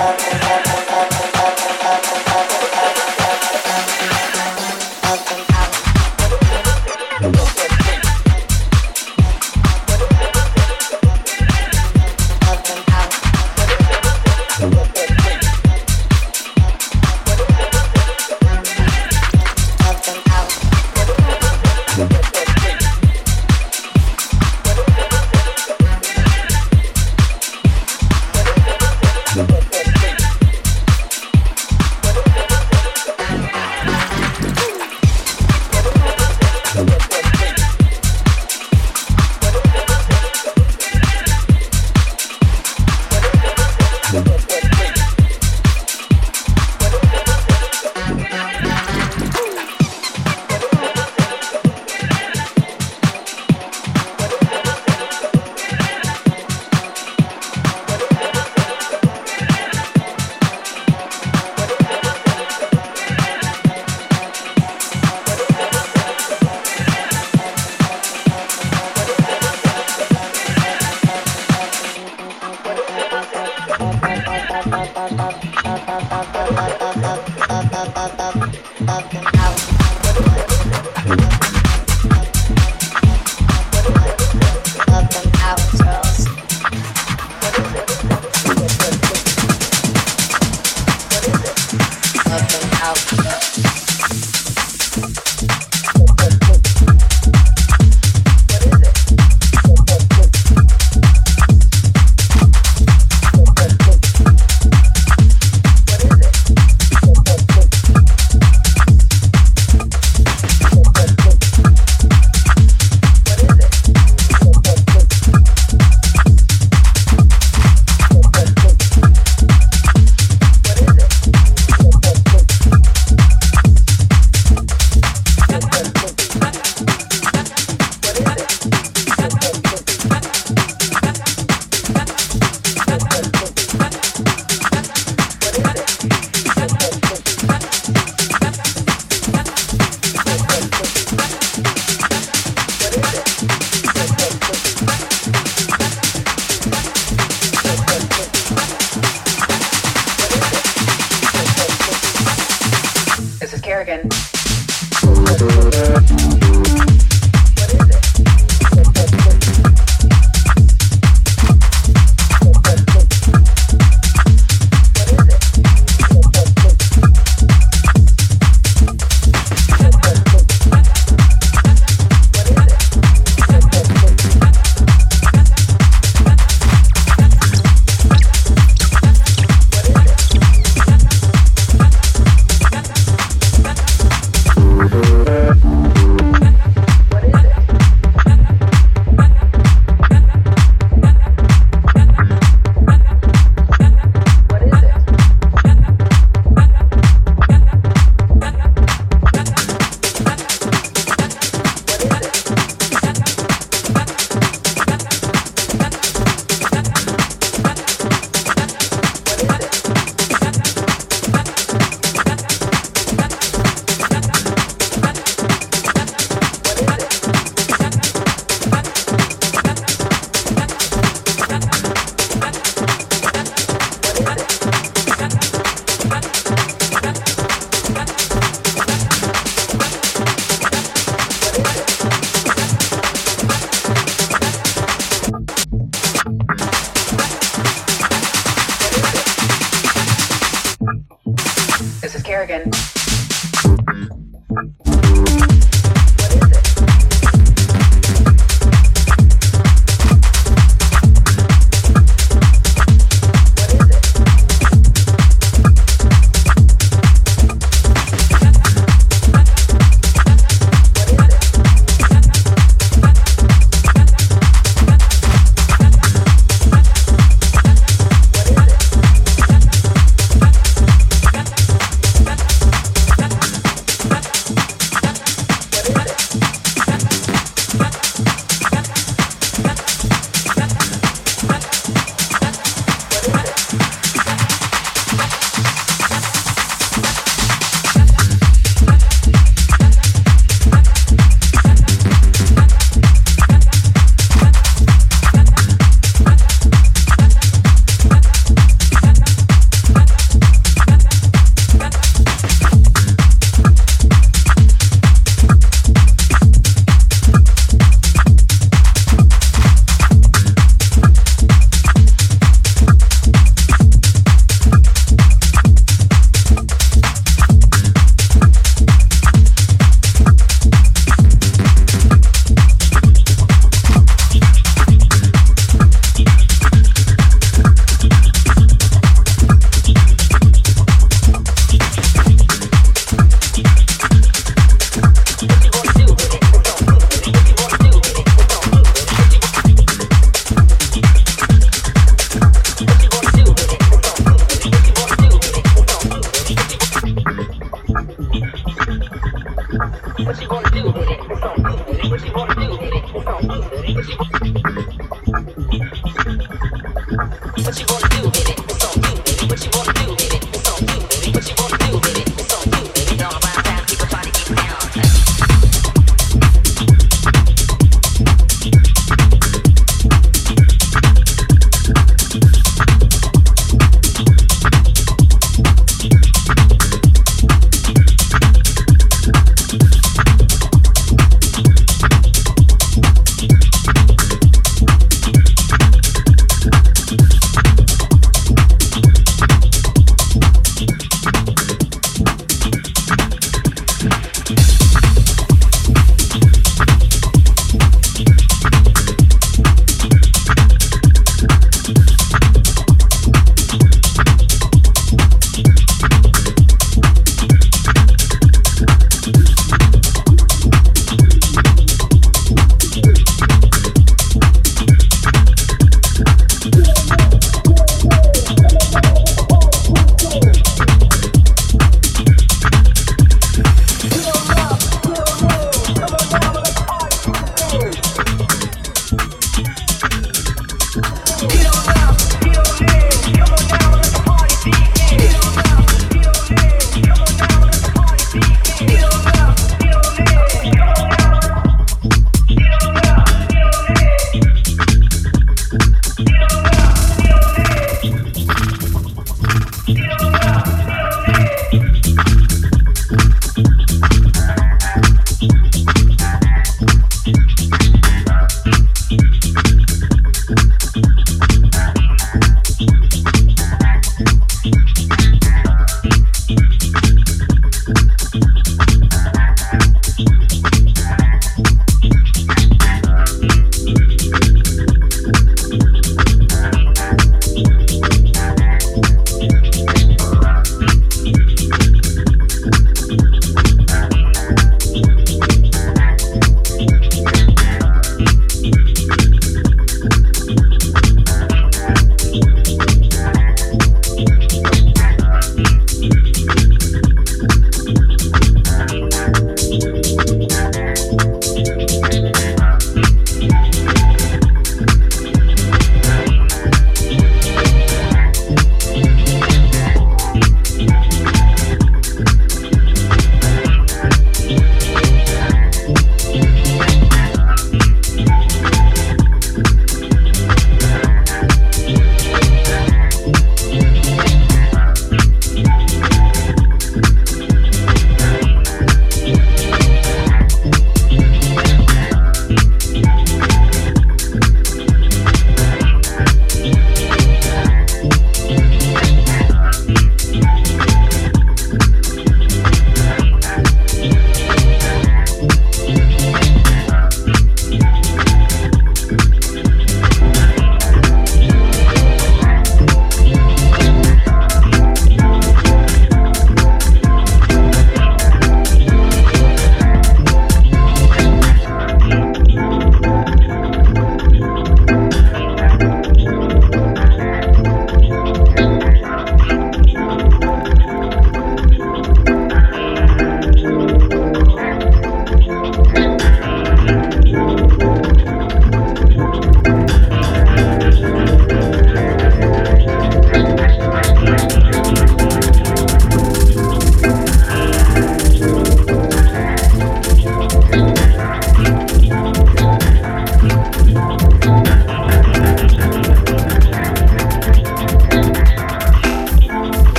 Okay.